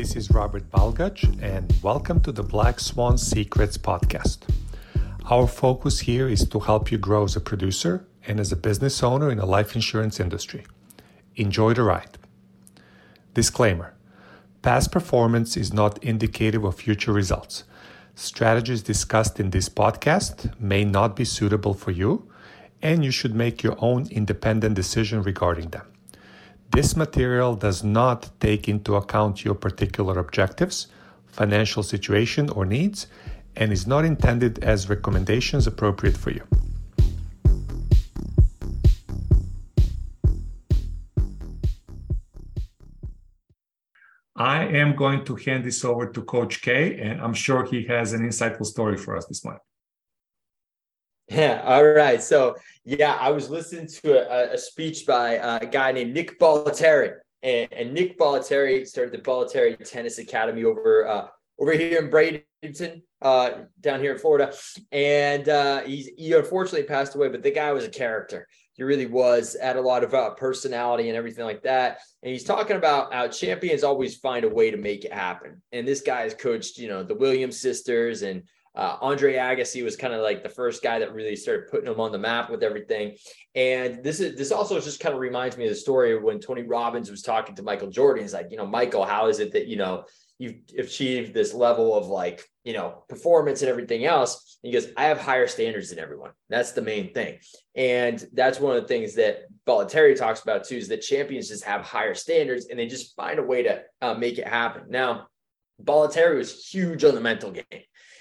This is Robert Balgach, and welcome to the Black Swan Secrets podcast. Our focus here is to help you grow as a producer and as a business owner in the life insurance industry. Enjoy the ride. Disclaimer Past performance is not indicative of future results. Strategies discussed in this podcast may not be suitable for you, and you should make your own independent decision regarding them. This material does not take into account your particular objectives, financial situation, or needs, and is not intended as recommendations appropriate for you. I am going to hand this over to Coach K, and I'm sure he has an insightful story for us this morning. Yeah. All right. So, yeah, I was listening to a, a speech by a guy named Nick Bollettieri, and, and, Nick Bollettieri started the Bollettieri Tennis Academy over uh, over here in Bradenton, uh, down here in Florida. And uh, he's he unfortunately passed away, but the guy was a character. He really was, had a lot of uh, personality and everything like that. And he's talking about how champions always find a way to make it happen. And this guy has coached, you know, the Williams sisters and uh, Andre Agassi was kind of like the first guy that really started putting him on the map with everything. And this is this also just kind of reminds me of the story when Tony Robbins was talking to Michael Jordan. He's like, you know, Michael, how is it that you know you've achieved this level of like you know performance and everything else? And he goes, I have higher standards than everyone. That's the main thing, and that's one of the things that Bollettieri talks about too. Is that champions just have higher standards and they just find a way to uh, make it happen. Now, Bollettieri was huge on the mental game.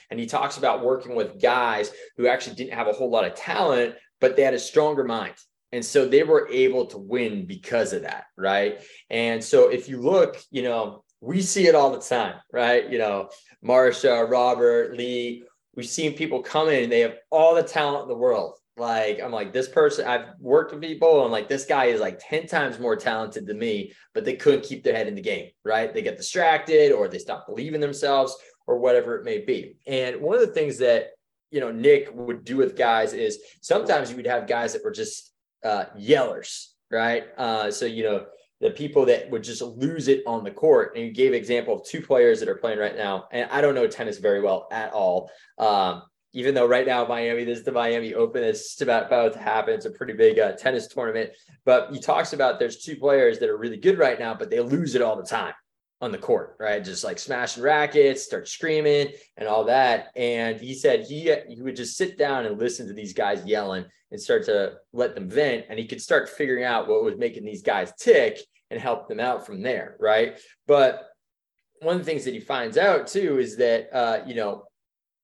And he talks about working with guys who actually didn't have a whole lot of talent, but they had a stronger mind. And so they were able to win because of that. Right. And so if you look, you know, we see it all the time, right? You know, Marsha, Robert, Lee, we've seen people come in and they have all the talent in the world. Like, I'm like, this person, I've worked with people, and like, this guy is like 10 times more talented than me, but they couldn't keep their head in the game, right? They get distracted or they stop believing themselves or whatever it may be. And one of the things that you know Nick would do with guys is sometimes you would have guys that were just uh, yellers, right? Uh, so you know the people that would just lose it on the court. And you gave example of two players that are playing right now, and I don't know tennis very well at all. Um, even though right now Miami, this is the Miami Open, it's just about about to happen. It's a pretty big uh, tennis tournament. But he talks about there's two players that are really good right now, but they lose it all the time on the court, right? Just like smashing rackets, start screaming and all that. And he said he he would just sit down and listen to these guys yelling and start to let them vent, and he could start figuring out what was making these guys tick and help them out from there, right? But one of the things that he finds out too is that uh, you know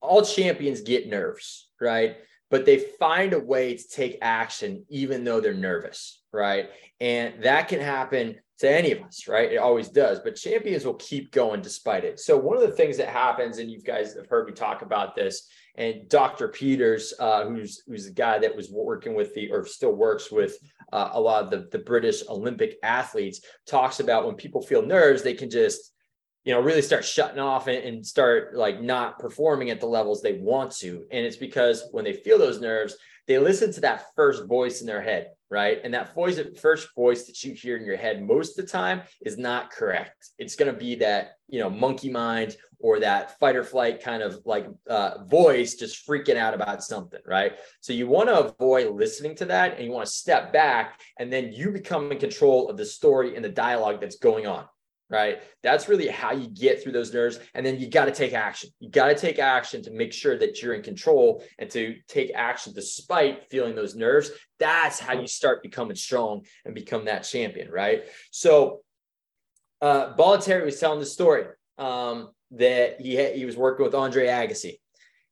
all champions get nerves, right? But they find a way to take action even though they're nervous, right? And that can happen to any of us, right? It always does, but champions will keep going despite it. So one of the things that happens, and you guys have heard me talk about this, and Dr. Peters, uh, who's who's the guy that was working with the or still works with uh, a lot of the, the British Olympic athletes, talks about when people feel nerves, they can just you know really start shutting off and, and start like not performing at the levels they want to, and it's because when they feel those nerves, they listen to that first voice in their head right? And that voice, first voice that you hear in your head most of the time is not correct. It's going to be that, you know, monkey mind or that fight or flight kind of like uh, voice just freaking out about something, right? So you want to avoid listening to that and you want to step back and then you become in control of the story and the dialogue that's going on right? That's really how you get through those nerves. And then you got to take action. You got to take action to make sure that you're in control and to take action despite feeling those nerves. That's how you start becoming strong and become that champion, right? So, uh, Bollettieri was telling the story um, that he had, he was working with Andre Agassi,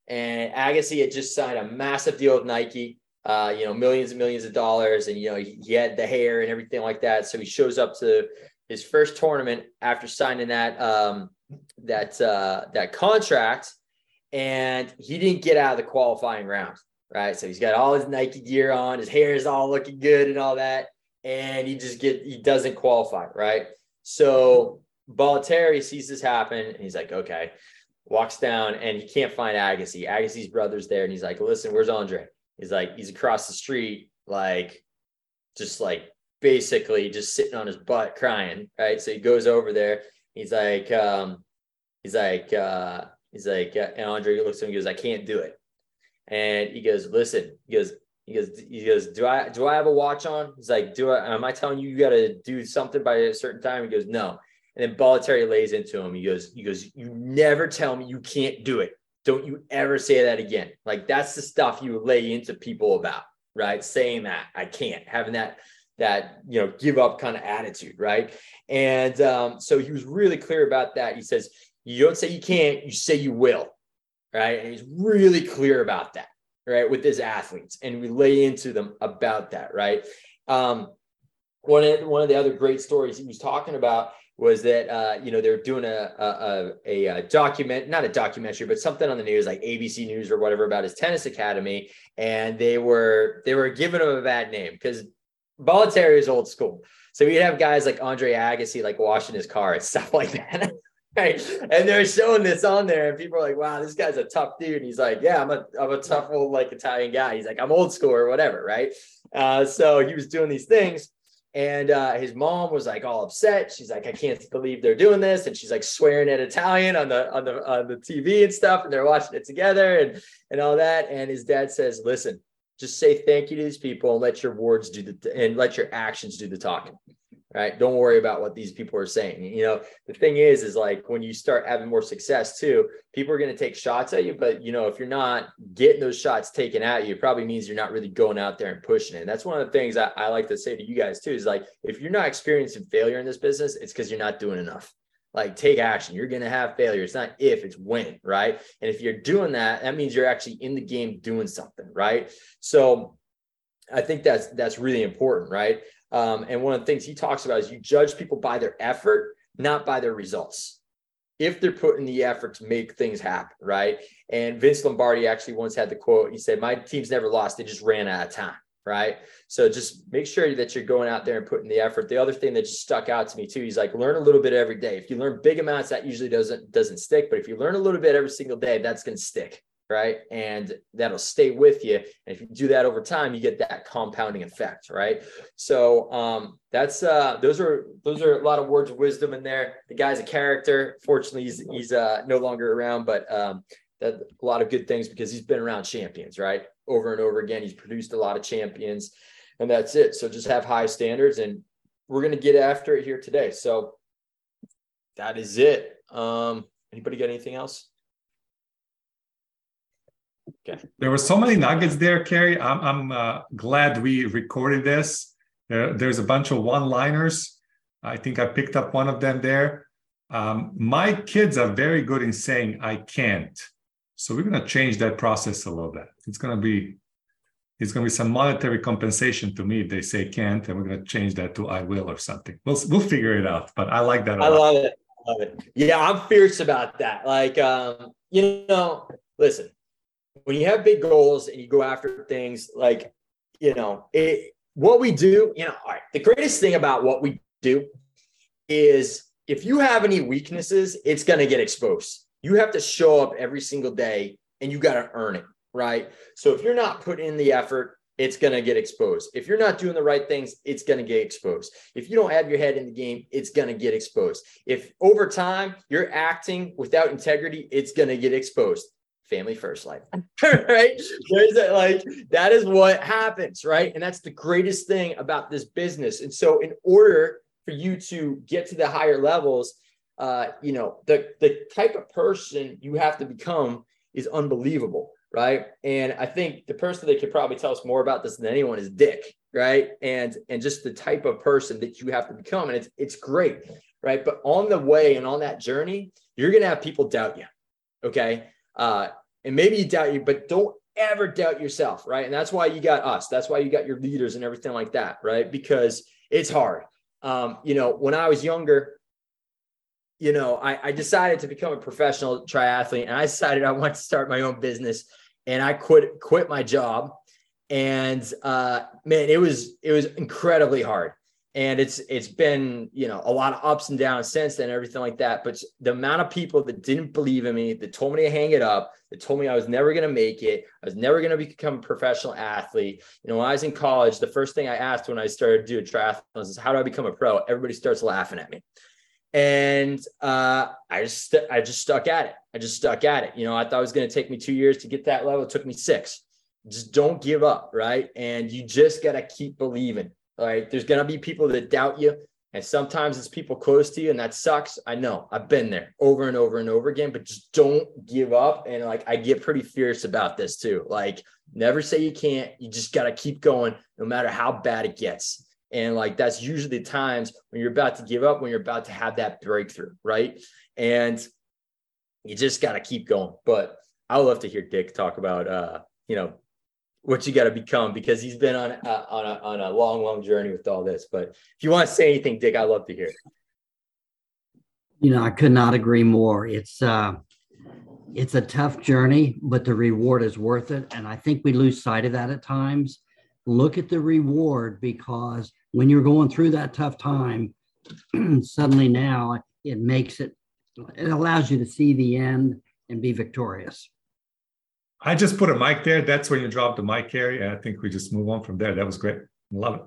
and Agassi had just signed a massive deal with Nike. Uh, you know, millions and millions of dollars, and you know, he, he had the hair and everything like that. So he shows up to his first tournament after signing that um, that uh, that contract, and he didn't get out of the qualifying round. Right, so he's got all his Nike gear on, his hair is all looking good and all that, and he just get he doesn't qualify. Right, so Bollettieri sees this happen, and he's like, okay, walks down, and he can't find Agassi. Agassi's brother's there, and he's like, listen, where's Andre? He's like, he's across the street, like, just like basically just sitting on his butt crying, right? So he goes over there He's like, um, he's like, uh, he's like, uh, and Andre looks at him and goes, I can't do it. And he goes, listen, he goes, he goes, he goes, do I do I have a watch on? He's like, do I am I telling you you gotta do something by a certain time? He goes, no. And then Bollettieri lays into him. He goes, he goes, you never tell me you can't do it. Don't you ever say that again. Like that's the stuff you lay into people about, right? Saying that I can't, having that that you know give up kind of attitude, right? And um, so he was really clear about that. He says, you don't say you can't, you say you will, right? And he's really clear about that, right, with his athletes, and we lay into them about that, right? Um, one of, one of the other great stories he was talking about was that uh, you know they're doing a, a, a, a document, not a documentary, but something on the news like ABC News or whatever about his tennis academy, and they were they were giving him a bad name because Bollettieri is old school. So we'd have guys like Andre Agassi like washing his car and stuff like that. right. And they're showing this on there, and people are like, wow, this guy's a tough dude. And he's like, Yeah, I'm a I'm a tough old like Italian guy. He's like, I'm old school or whatever, right? Uh, so he was doing these things. And uh, his mom was like all upset. She's like, I can't believe they're doing this, and she's like swearing at Italian on the on the on the TV and stuff. And they're watching it together and and all that. And his dad says, "Listen, just say thank you to these people and let your words do the and let your actions do the talking." right? Don't worry about what these people are saying. You know the thing is is like when you start having more success too people are going to take shots at you but you know if you're not getting those shots taken at you it probably means you're not really going out there and pushing it. And that's one of the things I, I like to say to you guys too is like if you're not experiencing failure in this business it's because you're not doing enough like take action you're going to have failure it's not if it's when right and if you're doing that that means you're actually in the game doing something right so i think that's that's really important right um, and one of the things he talks about is you judge people by their effort, not by their results. If they're putting the effort to make things happen, right? And Vince Lombardi actually once had the quote. He said, "My team's never lost; they just ran out of time." Right. So just make sure that you're going out there and putting the effort. The other thing that just stuck out to me too, he's like, learn a little bit every day. If you learn big amounts, that usually doesn't doesn't stick. But if you learn a little bit every single day, that's going to stick right? And that'll stay with you. And if you do that over time, you get that compounding effect, right? So um, that's uh, those are those are a lot of words of wisdom in there. The guy's a character. Fortunately, he's he's uh, no longer around, but um, that a lot of good things because he's been around champions, right? Over and over again, he's produced a lot of champions, and that's it. So just have high standards, and we're gonna get after it here today. So that is it. Um, anybody got anything else? Okay. There were so many nuggets there, Kerry. I'm, I'm uh, glad we recorded this. there's a bunch of one-liners. I think I picked up one of them there. Um, my kids are very good in saying I can't. So we're going to change that process a little bit. It's going to be it's going to be some monetary compensation to me if they say can't, and we're going to change that to I will or something. We'll we'll figure it out. But I like that. I lot. love it. I love it. Yeah, I'm fierce about that. Like, um, you know, listen, when you have big goals and you go after things like, you know, it, what we do, you know, all right, the greatest thing about what we do is if you have any weaknesses, it's going to get exposed. You have to show up every single day and you got to earn it, right? So if you're not putting in the effort, it's going to get exposed. If you're not doing the right things, it's going to get exposed. If you don't have your head in the game, it's going to get exposed. If over time you're acting without integrity, it's going to get exposed family first life right there's a, like that is what happens right and that's the greatest thing about this business and so in order for you to get to the higher levels uh you know the the type of person you have to become is unbelievable right and i think the person that could probably tell us more about this than anyone is dick right and and just the type of person that you have to become and it's it's great right but on the way and on that journey you're gonna have people doubt you okay uh, and maybe you doubt you, but don't ever doubt yourself, right? And that's why you got us. That's why you got your leaders and everything like that, right? Because it's hard. Um, you know, when I was younger, you know, I, I decided to become a professional triathlete, and I decided I wanted to start my own business, and I quit quit my job, and uh, man, it was it was incredibly hard. And it's it's been you know a lot of ups and downs since then everything like that. But the amount of people that didn't believe in me that told me to hang it up that told me i was never going to make it i was never going to become a professional athlete. You know when i was in college the first thing i asked when i started doing triathlons is how do i become a pro? Everybody starts laughing at me and uh, I just I just stuck at it. I just stuck at it. You know, I thought it was going to take me two years to get that level. It took me six. Just don't give up, right? And you just got to keep believing. Right? There's going to be people that doubt you, and sometimes it's people close to you, and that sucks. I know. I've been there over and over and over again. But just don't give up. And like I get pretty fierce about this too. Like never say you can't. You just got to keep going, no matter how bad it gets. And like that's usually the times when you're about to give up, when you're about to have that breakthrough, right? And you just got to keep going. But I would love to hear Dick talk about, uh, you know, what you got to become because he's been on uh, on a on a long, long journey with all this. But if you want to say anything, Dick, I'd love to hear. You know, I could not agree more. It's uh, it's a tough journey, but the reward is worth it, and I think we lose sight of that at times. Look at the reward because when you're going through that tough time, suddenly now it makes it, it allows you to see the end and be victorious. I just put a mic there. That's when you drop the mic, Carey. I think we just move on from there. That was great. Love it.